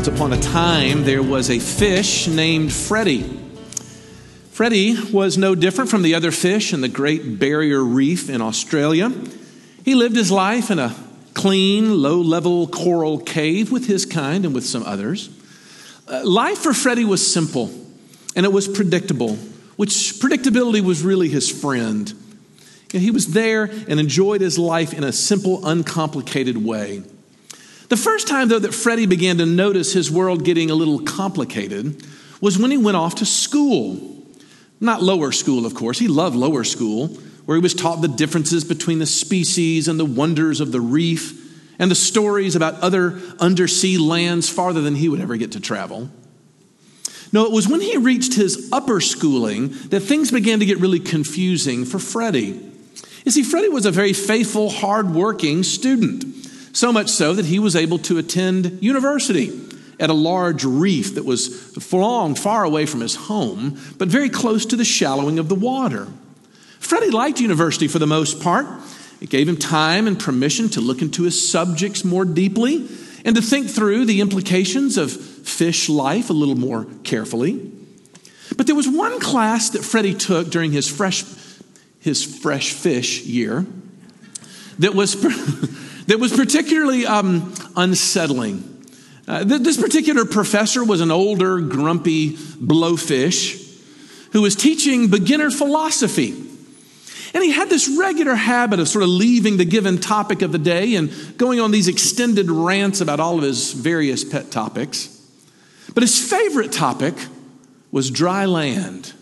Once upon a time, there was a fish named Freddie. Freddie was no different from the other fish in the Great Barrier Reef in Australia. He lived his life in a clean, low level coral cave with his kind and with some others. Uh, life for Freddie was simple and it was predictable, which predictability was really his friend. he was there and enjoyed his life in a simple, uncomplicated way. The first time, though, that Freddie began to notice his world getting a little complicated was when he went off to school. Not lower school, of course. He loved lower school, where he was taught the differences between the species and the wonders of the reef and the stories about other undersea lands farther than he would ever get to travel. No, it was when he reached his upper schooling that things began to get really confusing for Freddie. You see, Freddie was a very faithful, hardworking student. So much so that he was able to attend university at a large reef that was long, far away from his home, but very close to the shallowing of the water. Freddie liked university for the most part. It gave him time and permission to look into his subjects more deeply and to think through the implications of fish life a little more carefully. But there was one class that Freddie took during his fresh, his fresh fish year that was that was particularly um, unsettling. Uh, th- this particular professor was an older, grumpy blowfish who was teaching beginner philosophy. And he had this regular habit of sort of leaving the given topic of the day and going on these extended rants about all of his various pet topics. But his favorite topic was dry land.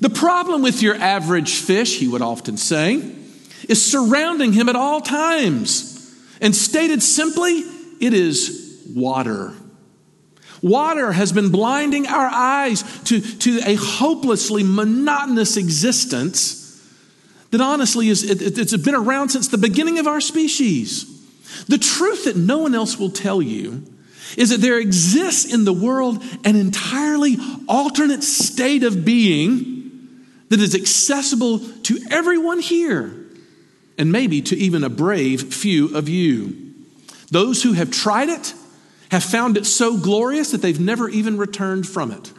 The problem with your average fish, he would often say, is surrounding him at all times. And stated simply, it is water. Water has been blinding our eyes to, to a hopelessly monotonous existence that honestly is it, it's been around since the beginning of our species. The truth that no one else will tell you is that there exists in the world an entirely alternate state of being that is accessible to everyone here and maybe to even a brave few of you. Those who have tried it have found it so glorious that they've never even returned from it.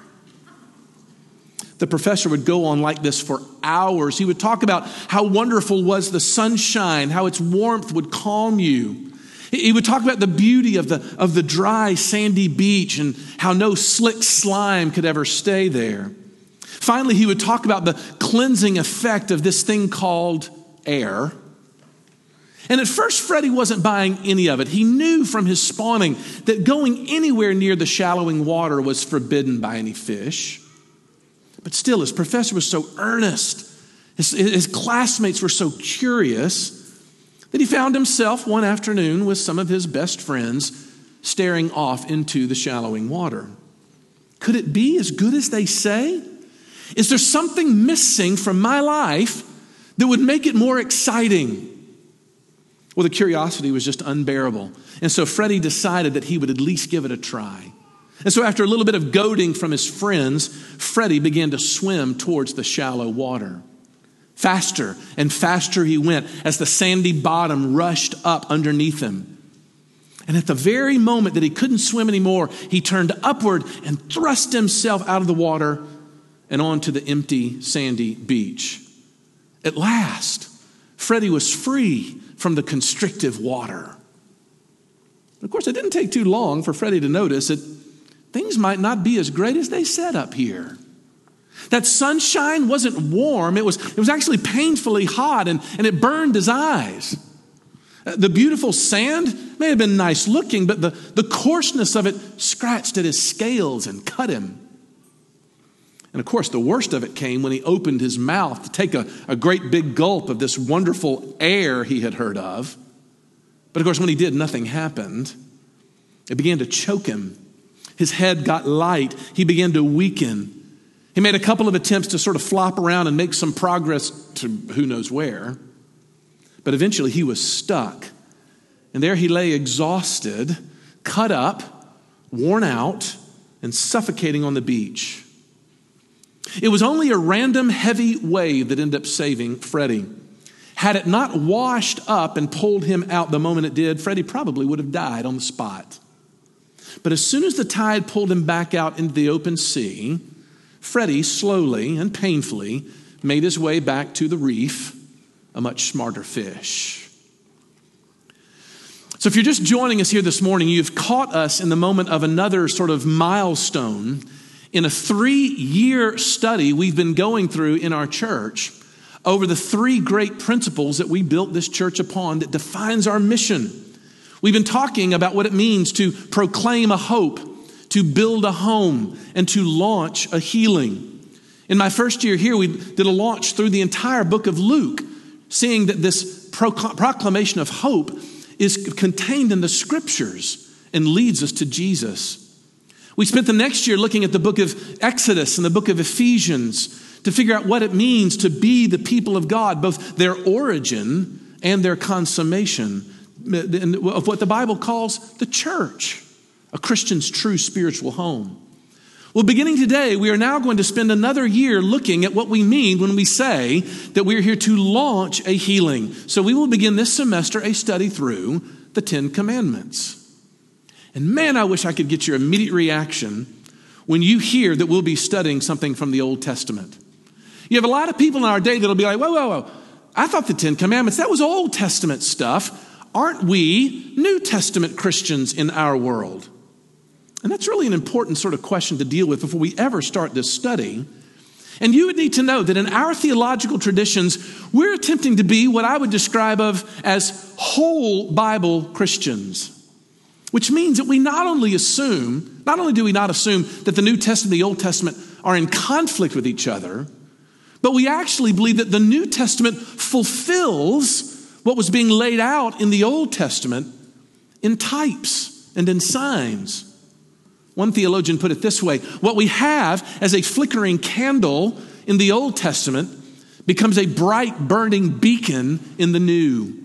The professor would go on like this for hours. He would talk about how wonderful was the sunshine, how its warmth would calm you. He would talk about the beauty of the, of the dry, sandy beach and how no slick slime could ever stay there. Finally, he would talk about the cleansing effect of this thing called air and at first, Freddie wasn't buying any of it. He knew from his spawning that going anywhere near the shallowing water was forbidden by any fish. But still, his professor was so earnest, his, his classmates were so curious that he found himself one afternoon with some of his best friends staring off into the shallowing water. Could it be as good as they say? Is there something missing from my life that would make it more exciting? Well, the curiosity was just unbearable. And so Freddie decided that he would at least give it a try. And so, after a little bit of goading from his friends, Freddie began to swim towards the shallow water. Faster and faster he went as the sandy bottom rushed up underneath him. And at the very moment that he couldn't swim anymore, he turned upward and thrust himself out of the water and onto the empty, sandy beach. At last, Freddie was free from the constrictive water. Of course, it didn't take too long for Freddie to notice that things might not be as great as they said up here. That sunshine wasn't warm, it was, it was actually painfully hot and, and it burned his eyes. Uh, the beautiful sand may have been nice looking, but the, the coarseness of it scratched at his scales and cut him. And of course, the worst of it came when he opened his mouth to take a, a great big gulp of this wonderful air he had heard of. But of course, when he did, nothing happened. It began to choke him. His head got light. He began to weaken. He made a couple of attempts to sort of flop around and make some progress to who knows where. But eventually he was stuck. And there he lay exhausted, cut up, worn out, and suffocating on the beach. It was only a random heavy wave that ended up saving Freddie. Had it not washed up and pulled him out the moment it did, Freddie probably would have died on the spot. But as soon as the tide pulled him back out into the open sea, Freddie slowly and painfully made his way back to the reef, a much smarter fish. So, if you're just joining us here this morning, you've caught us in the moment of another sort of milestone in a three year study we've been going through in our church over the three great principles that we built this church upon that defines our mission. We've been talking about what it means to proclaim a hope, to build a home, and to launch a healing. In my first year here, we did a launch through the entire book of Luke, seeing that this proclamation of hope is contained in the scriptures and leads us to Jesus. We spent the next year looking at the book of Exodus and the book of Ephesians to figure out what it means to be the people of God, both their origin and their consummation uh, of what the Bible calls the church, a Christian's true spiritual home. Well, beginning today, we are now going to spend another year looking at what we mean when we say that we are here to launch a healing. So we will begin this semester a study through the Ten Commandments. And man, I wish I could get your immediate reaction when you hear that we'll be studying something from the Old Testament. You have a lot of people in our day that'll be like, whoa, whoa, whoa. I thought the Ten Commandments, that was Old Testament stuff. Aren't we New Testament Christians in our world? And that's really an important sort of question to deal with before we ever start this study. And you would need to know that in our theological traditions, we're attempting to be what I would describe of as whole Bible Christians. Which means that we not only assume, not only do we not assume that the New Testament and the Old Testament are in conflict with each other, but we actually believe that the New Testament fulfills what was being laid out in the Old Testament in types and in signs. One theologian put it this way what we have as a flickering candle in the Old Testament becomes a bright burning beacon in the New.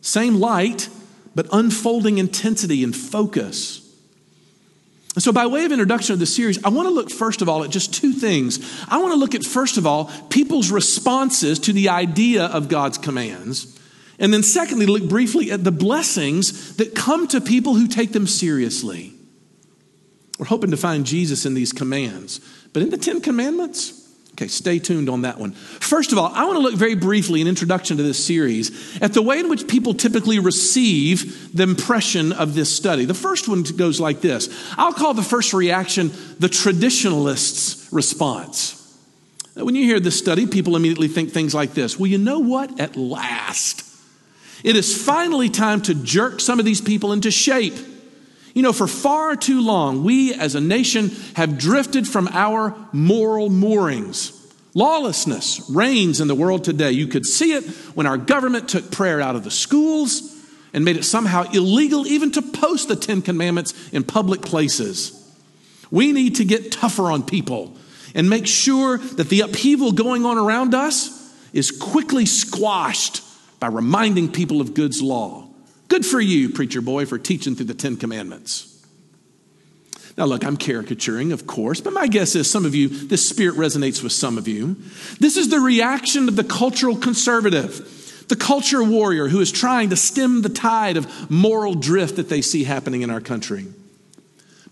Same light, but unfolding intensity and focus. And so, by way of introduction of the series, I want to look first of all at just two things. I want to look at, first of all, people's responses to the idea of God's commands. And then, secondly, look briefly at the blessings that come to people who take them seriously. We're hoping to find Jesus in these commands. But in the Ten Commandments, Okay, stay tuned on that one. First of all, I want to look very briefly, an introduction to this series, at the way in which people typically receive the impression of this study. The first one goes like this I'll call the first reaction the traditionalist's response. When you hear this study, people immediately think things like this Well, you know what? At last, it is finally time to jerk some of these people into shape. You know, for far too long, we as a nation have drifted from our moral moorings. Lawlessness reigns in the world today. You could see it when our government took prayer out of the schools and made it somehow illegal even to post the Ten Commandments in public places. We need to get tougher on people and make sure that the upheaval going on around us is quickly squashed by reminding people of God's law. Good for you, preacher boy, for teaching through the Ten Commandments. Now, look, I'm caricaturing, of course, but my guess is some of you, this spirit resonates with some of you. This is the reaction of the cultural conservative, the culture warrior who is trying to stem the tide of moral drift that they see happening in our country.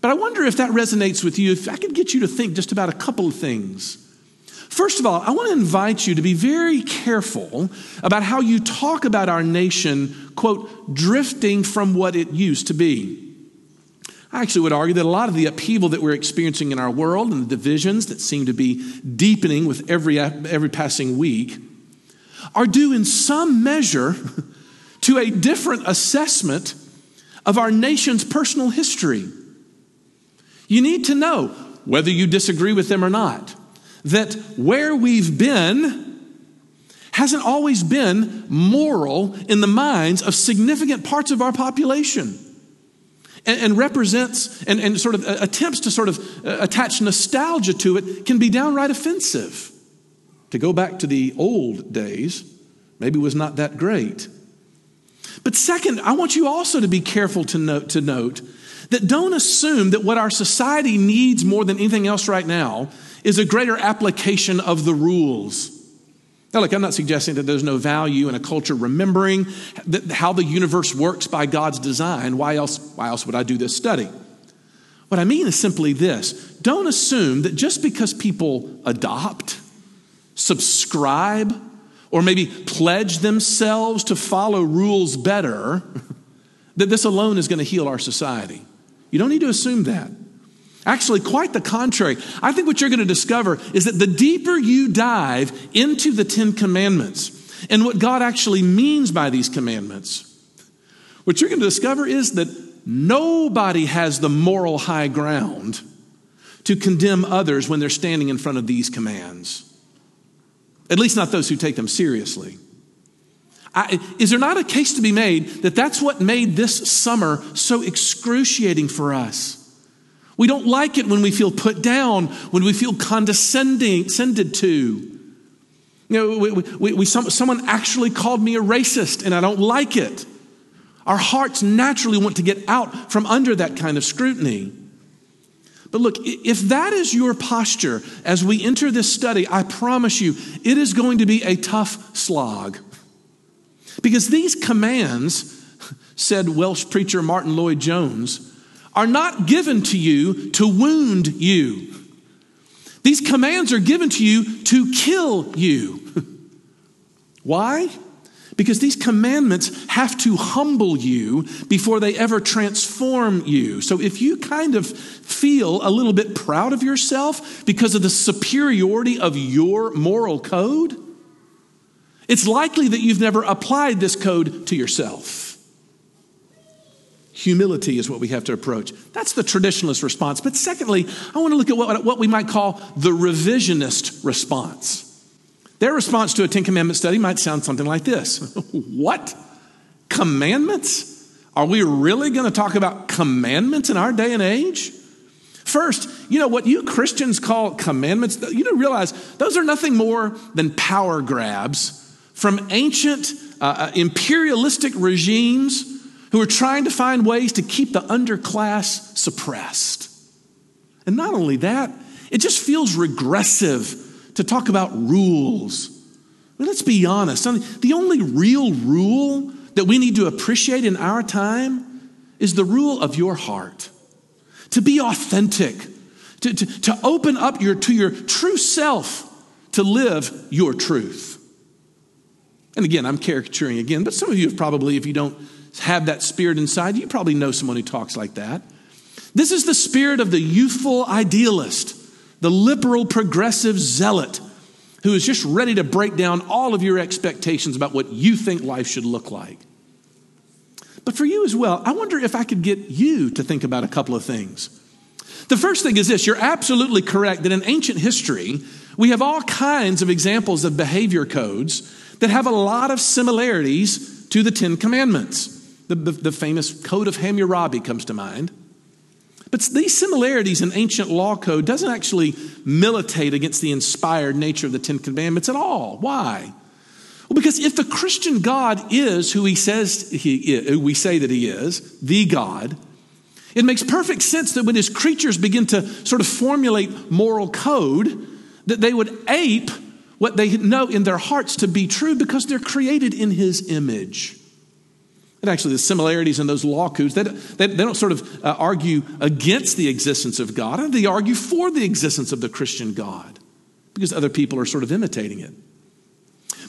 But I wonder if that resonates with you, if I could get you to think just about a couple of things First of all, I want to invite you to be very careful about how you talk about our nation, quote, drifting from what it used to be. I actually would argue that a lot of the upheaval that we're experiencing in our world and the divisions that seem to be deepening with every, every passing week are due in some measure to a different assessment of our nation's personal history. You need to know whether you disagree with them or not that where we've been hasn't always been moral in the minds of significant parts of our population. And, and represents and, and, sort of uh, attempts to sort of uh, attach nostalgia to it can be downright offensive. To go back to the old days, maybe was not that great. But second, I want you also to be careful to note, to note that don't assume that what our society needs more than anything else right now is a greater application of the rules. Now, look, I'm not suggesting that there's no value in a culture remembering how the universe works by God's design. Why else, why else would I do this study? What I mean is simply this don't assume that just because people adopt, subscribe, or maybe pledge themselves to follow rules better, that this alone is going to heal our society. You don't need to assume that. Actually, quite the contrary. I think what you're going to discover is that the deeper you dive into the Ten Commandments and what God actually means by these commandments, what you're going to discover is that nobody has the moral high ground to condemn others when they're standing in front of these commands. At least, not those who take them seriously. I, is there not a case to be made that that's what made this summer so excruciating for us? We don't like it when we feel put down, when we feel condescending, condescended to. You know, we, we, we, some, someone actually called me a racist, and I don't like it. Our hearts naturally want to get out from under that kind of scrutiny. But look, if that is your posture as we enter this study, I promise you, it is going to be a tough slog. Because these commands, said Welsh preacher Martyn Lloyd-Jones, are not given to you to wound you. These commands are given to you to kill you. Why? Because these commandments have to humble you before they ever transform you. So if you kind of feel a little bit proud of yourself because of the superiority of your moral code, it's likely that you've never applied this code to yourself. Humility is what we have to approach. That's the traditionalist response. But secondly, I want to look at what, what we might call the revisionist response. Their response to a Ten Commandment study might sound something like this What? Commandments? Are we really going to talk about commandments in our day and age? First, you know what you Christians call commandments, you don't realize those are nothing more than power grabs from ancient uh, uh imperialistic regimes who are trying to find ways to keep the underclass suppressed. And not only that, it just feels regressive to talk about rules. I mean, let's be honest. The only real rule that we need to appreciate in our time is the rule of your heart. To be authentic, to, to, to open up your, to your true self, to live your truth. And again, I'm caricaturing again, but some of you have probably, if you don't have that spirit inside, you probably know someone who talks like that. This is the spirit of the youthful idealist the liberal progressive zealot who is just ready to break down all of your expectations about what you think life should look like. But for you as well, I wonder if I could get you to think about a couple of things. The first thing is this you're absolutely correct that in ancient history, we have all kinds of examples of behavior codes that have a lot of similarities to the Ten Commandments. The, the, the famous Code of Hammurabi comes to mind. But these similarities in ancient law code doesn't actually militate against the inspired nature of the Ten Commandments at all. Why? Well, because if the Christian God is who he says he is, who we say that he is, the God, it makes perfect sense that when his creatures begin to sort of formulate moral code, that they would ape what they know in their hearts to be true because they're created in his image. And actually, the similarities in those law codes, they, they, they don't sort of uh, argue against the existence of God, they argue for the existence of the Christian God because other people are sort of imitating it.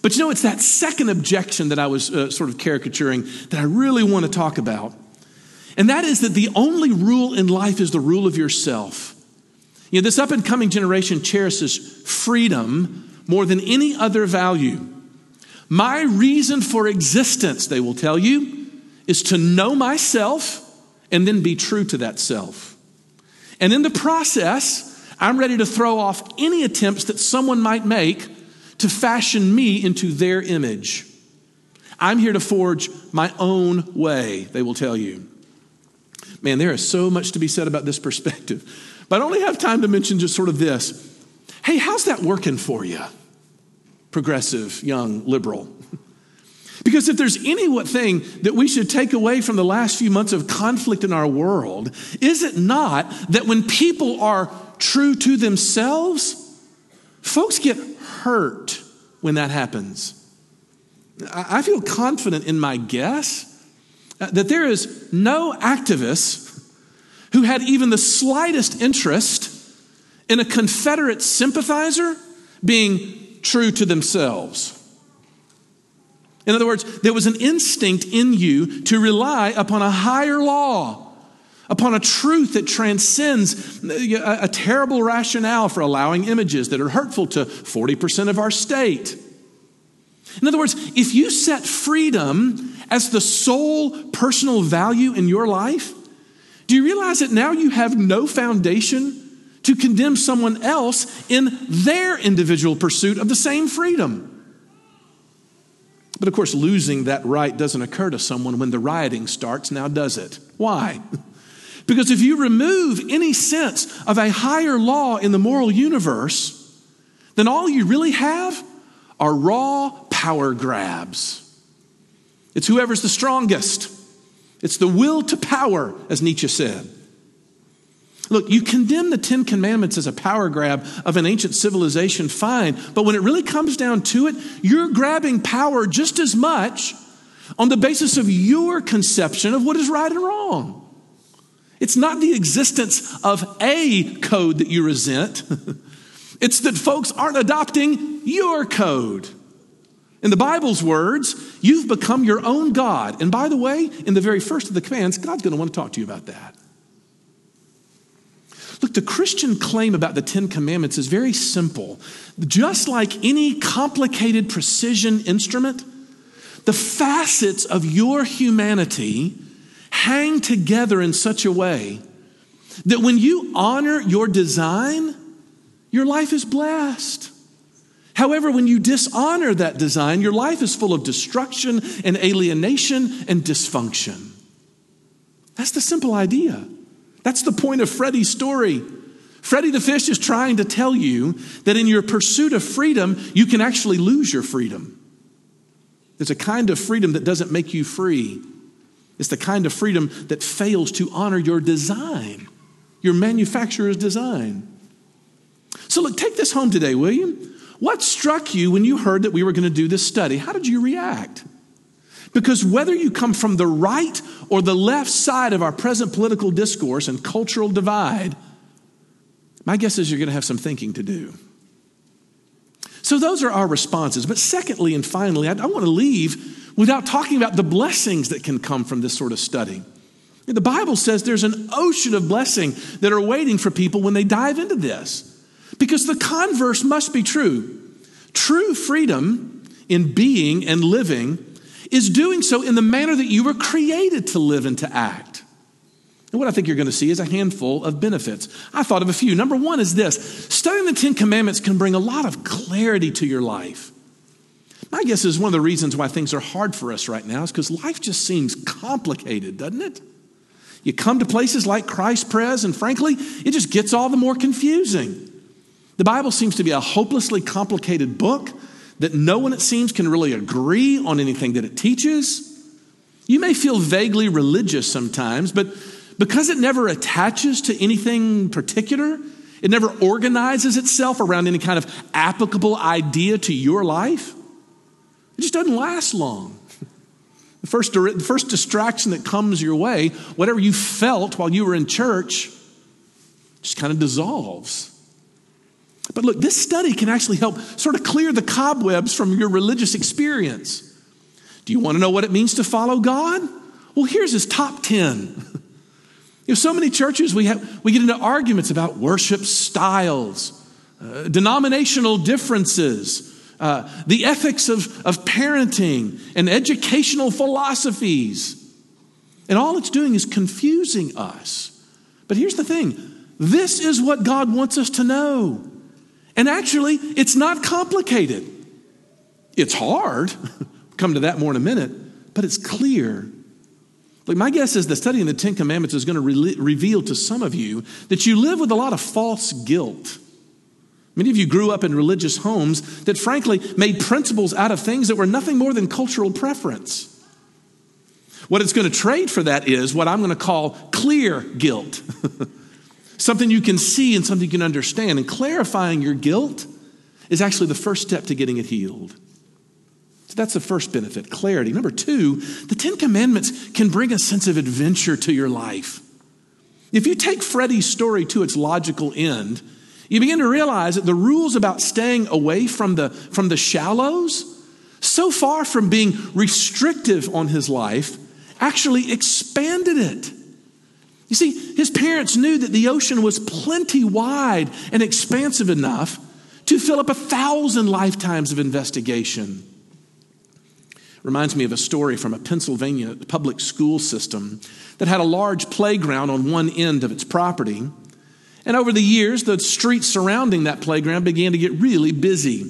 But you know, it's that second objection that I was uh, sort of caricaturing that I really want to talk about. And that is that the only rule in life is the rule of yourself. You know, this up and coming generation cherishes freedom more than any other value. My reason for existence, they will tell you, is to know myself and then be true to that self. And in the process, I'm ready to throw off any attempts that someone might make to fashion me into their image. I'm here to forge my own way, they will tell you. Man, there is so much to be said about this perspective. But I only have time to mention just sort of this. Hey, how's that working for you? Progressive, young, liberal. Because if there's any thing that we should take away from the last few months of conflict in our world, is it not that when people are true to themselves, folks get hurt when that happens? I feel confident in my guess uh, that there is no activist who had even the slightest interest in a Confederate sympathizer being true to themselves. In other words, there was an instinct in you to rely upon a higher law, upon a truth that transcends uh, a, a terrible rationale for allowing images that are hurtful to 40% of our state. In other words, if you set freedom as the sole personal value in your life, do you realize that now you have no foundation to condemn someone else in their individual pursuit of the same freedom? But of course, losing that right doesn't occur to someone when the rioting starts, now does it? Why? Because if you remove any sense of a higher law in the moral universe, then all you really have are raw power grabs. It's whoever's the strongest. It's the will to power, as Nietzsche said. Look, you condemn the Ten Commandments as a power grab of an ancient civilization, fine. But when it really comes down to it, you're grabbing power just as much on the basis of your conception of what is right and wrong. It's not the existence of a code that you resent, it's that folks aren't adopting your code. In the Bible's words, you've become your own God. And by the way, in the very first of the commands, God's going to want to talk to you about that. Look, the Christian claim about the Ten Commandments is very simple. Just like any complicated precision instrument, the facets of your humanity hang together in such a way that when you honor your design, your life is blessed. However, when you dishonor that design, your life is full of destruction and alienation and dysfunction. That's the simple idea. That's the point of Freddie's story. Freddie the fish is trying to tell you that in your pursuit of freedom, you can actually lose your freedom. There's a kind of freedom that doesn't make you free. It's the kind of freedom that fails to honor your design, your manufacturer's design. So, look, take this home today, will you? What struck you when you heard that we were going to do this study? How did you react? Because whether you come from the right or the left side of our present political discourse and cultural divide, my guess is you're going to have some thinking to do. So, those are our responses. But, secondly and finally, I don't want to leave without talking about the blessings that can come from this sort of study. The Bible says there's an ocean of blessing that are waiting for people when they dive into this. Because the converse must be true. True freedom in being and living is doing so in the manner that you were created to live and to act. And what I think you're going to see is a handful of benefits. I thought of a few. Number one is this studying the Ten Commandments can bring a lot of clarity to your life. My guess is one of the reasons why things are hard for us right now is because life just seems complicated, doesn't it? You come to places like Christ Pres, and frankly, it just gets all the more confusing. The Bible seems to be a hopelessly complicated book that no one, it seems, can really agree on anything that it teaches. You may feel vaguely religious sometimes, but because it never attaches to anything particular, it never organizes itself around any kind of applicable idea to your life, it just doesn't last long. The first, the first distraction that comes your way, whatever you felt while you were in church, just kind of dissolves. But look, this study can actually help sort of clear the cobwebs from your religious experience. Do you want to know what it means to follow God? Well, here's his top 10. You know, so many churches, we, have, we get into arguments about worship styles, uh, denominational differences, uh, the ethics of, of parenting, and educational philosophies. And all it's doing is confusing us. But here's the thing this is what God wants us to know. And actually, it's not complicated. It's hard. Come to that more in a minute, but it's clear. Like my guess is the study in the Ten Commandments is going to re- reveal to some of you that you live with a lot of false guilt. Many of you grew up in religious homes that, frankly, made principles out of things that were nothing more than cultural preference. What it's going to trade for that is what I'm going to call clear guilt. something you can see and something you can understand. And clarifying your guilt is actually the first step to getting it healed. So that's the first benefit clarity. Number two, the Ten Commandments can bring a sense of adventure to your life. If you take Freddie's story to its logical end, you begin to realize that the rules about staying away from the, from the shallows, so far from being restrictive on his life, actually expanded it. You see, his parents knew that the ocean was plenty wide and expansive enough to fill up a thousand lifetimes of investigation. Reminds me of a story from a Pennsylvania public school system that had a large playground on one end of its property. And over the years, the streets surrounding that playground began to get really busy.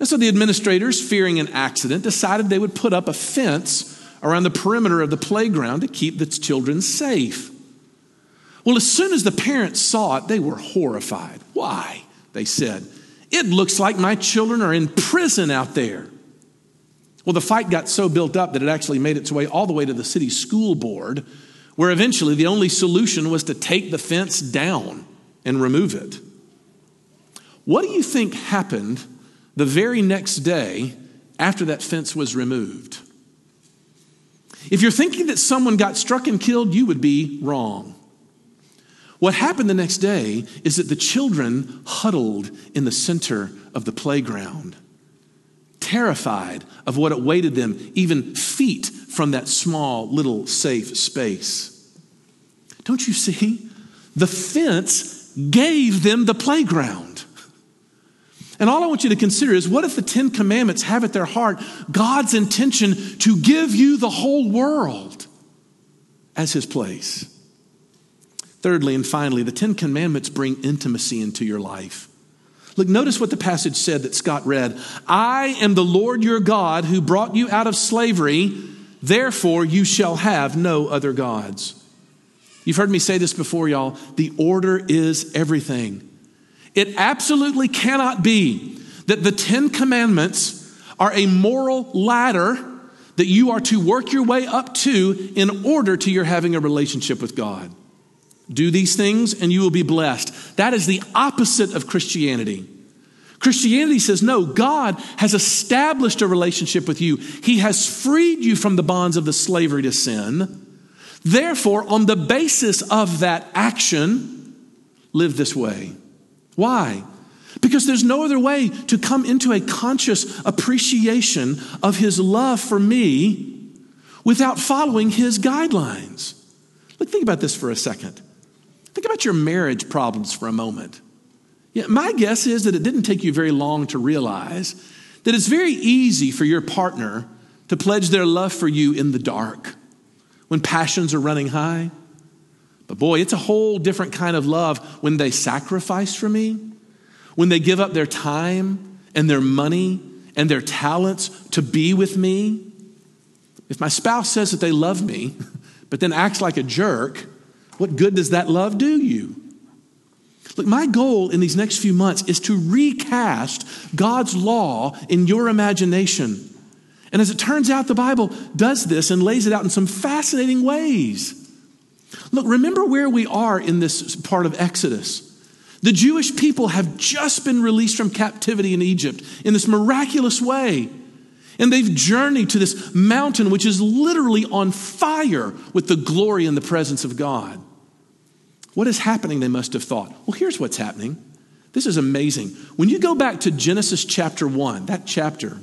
And so the administrators, fearing an accident, decided they would put up a fence around the perimeter of the playground to keep the children safe. Well, as soon as the parents saw it, they were horrified. Why? They said, It looks like my children are in prison out there. Well, the fight got so built up that it actually made its way all the way to the city school board, where eventually the only solution was to take the fence down and remove it. What do you think happened the very next day after that fence was removed? If you're thinking that someone got struck and killed, you would be wrong. What happened the next day is that the children huddled in the center of the playground, terrified of what awaited them, even feet from that small little safe space. Don't you see? The fence gave them the playground. And all I want you to consider is what if the Ten Commandments have at their heart God's intention to give you the whole world as His place? Thirdly and finally, the Ten Commandments bring intimacy into your life. Look, notice what the passage said that Scott read I am the Lord your God who brought you out of slavery, therefore you shall have no other gods. You've heard me say this before, y'all. The order is everything. It absolutely cannot be that the Ten Commandments are a moral ladder that you are to work your way up to in order to your having a relationship with God. Do these things and you will be blessed. That is the opposite of Christianity. Christianity says, no, God has established a relationship with you. He has freed you from the bonds of the slavery to sin. Therefore, on the basis of that action, live this way. Why? Because there's no other way to come into a conscious appreciation of His love for me without following His guidelines. Look, think about this for a second. Think about your marriage problems for a moment. Yeah, my guess is that it didn't take you very long to realize that it's very easy for your partner to pledge their love for you in the dark when passions are running high. But boy, it's a whole different kind of love when they sacrifice for me, when they give up their time and their money and their talents to be with me. If my spouse says that they love me, but then acts like a jerk, what good does that love do you? Look, my goal in these next few months is to recast God's law in your imagination. And as it turns out, the Bible does this and lays it out in some fascinating ways. Look, remember where we are in this part of Exodus. The Jewish people have just been released from captivity in Egypt in this miraculous way. And they've journeyed to this mountain, which is literally on fire with the glory and the presence of God. What is happening, they must have thought? Well, here's what's happening. This is amazing. When you go back to Genesis chapter 1, that chapter,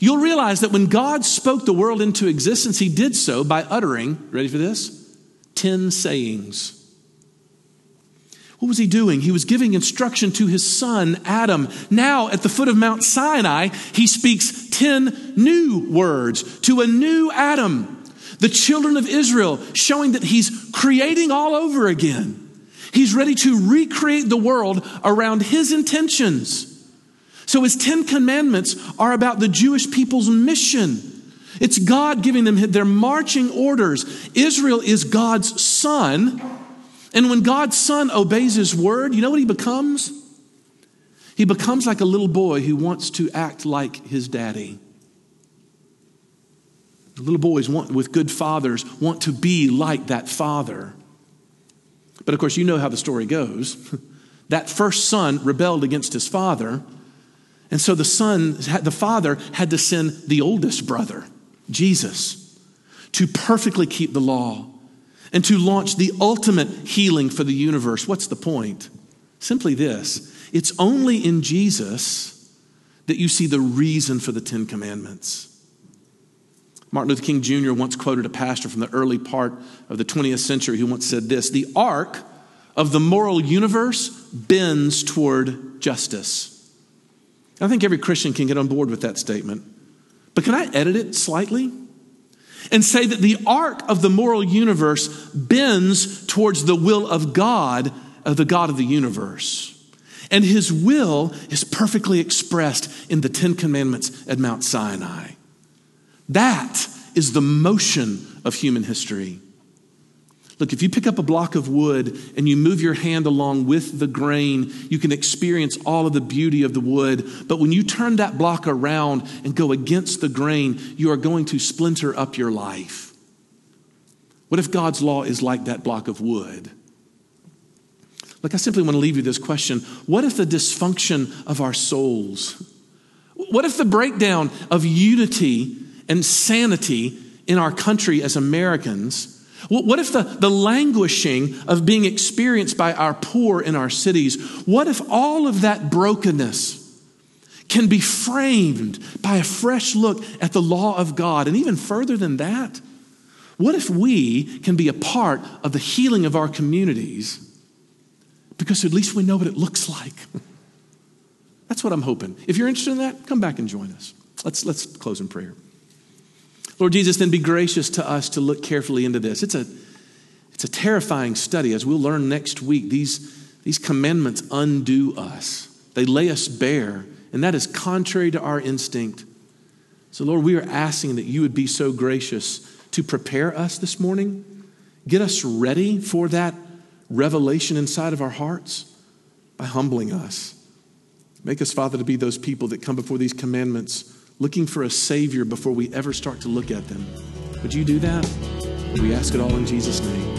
you'll realize that when God spoke the world into existence, he did so by uttering, ready for this? 10 sayings. What was he doing? He was giving instruction to his son, Adam. Now, at the foot of Mount Sinai, he speaks 10 new words to a new Adam, the children of Israel, showing that he's creating all over again. He's ready to recreate the world around his intentions. So his 10 commandments are about the Jewish people's mission. It's God giving them their marching orders. Israel is God's son. And when God's son obeys his word, you know what he becomes? He becomes like a little boy who wants to act like his daddy. The little boys want, with good fathers want to be like that father. But of course, you know how the story goes. that first son rebelled against his father, and so the son, the father, had to send the oldest brother, Jesus, to perfectly keep the law and to launch the ultimate healing for the universe. What's the point? Simply this it's only in Jesus that you see the reason for the Ten Commandments. Martin Luther King Jr. once quoted a pastor from the early part of the 20th century who once said this The arc of the moral universe bends toward justice. I think every Christian can get on board with that statement. But can I edit it slightly? And say that the arc of the moral universe bends towards the will of God, of the God of the universe. And his will is perfectly expressed in the Ten Commandments at Mount Sinai. That is the motion of human history. Look, if you pick up a block of wood and you move your hand along with the grain, you can experience all of the beauty of the wood. But when you turn that block around and go against the grain, you are going to splinter up your life. What if God's law is like that block of wood? Look, I simply want to leave you this question What if the dysfunction of our souls, what if the breakdown of unity and sanity in our country as Americans? What if the, the languishing of being experienced by our poor in our cities, what if all of that brokenness can be framed by a fresh look at the law of God? And even further than that, what if we can be a part of the healing of our communities because at least we know what it looks like? That's what I'm hoping. If you're interested in that, come back and join us. Let's, let's close in prayer. Lord Jesus, then be gracious to us to look carefully into this. It's a, it's a terrifying study. As we'll learn next week, these, these commandments undo us, they lay us bare, and that is contrary to our instinct. So, Lord, we are asking that you would be so gracious to prepare us this morning, get us ready for that revelation inside of our hearts by humbling us. Make us, Father, to be those people that come before these commandments looking for a Savior before we ever start to look at them. Would you do that? We ask it all in Jesus' name.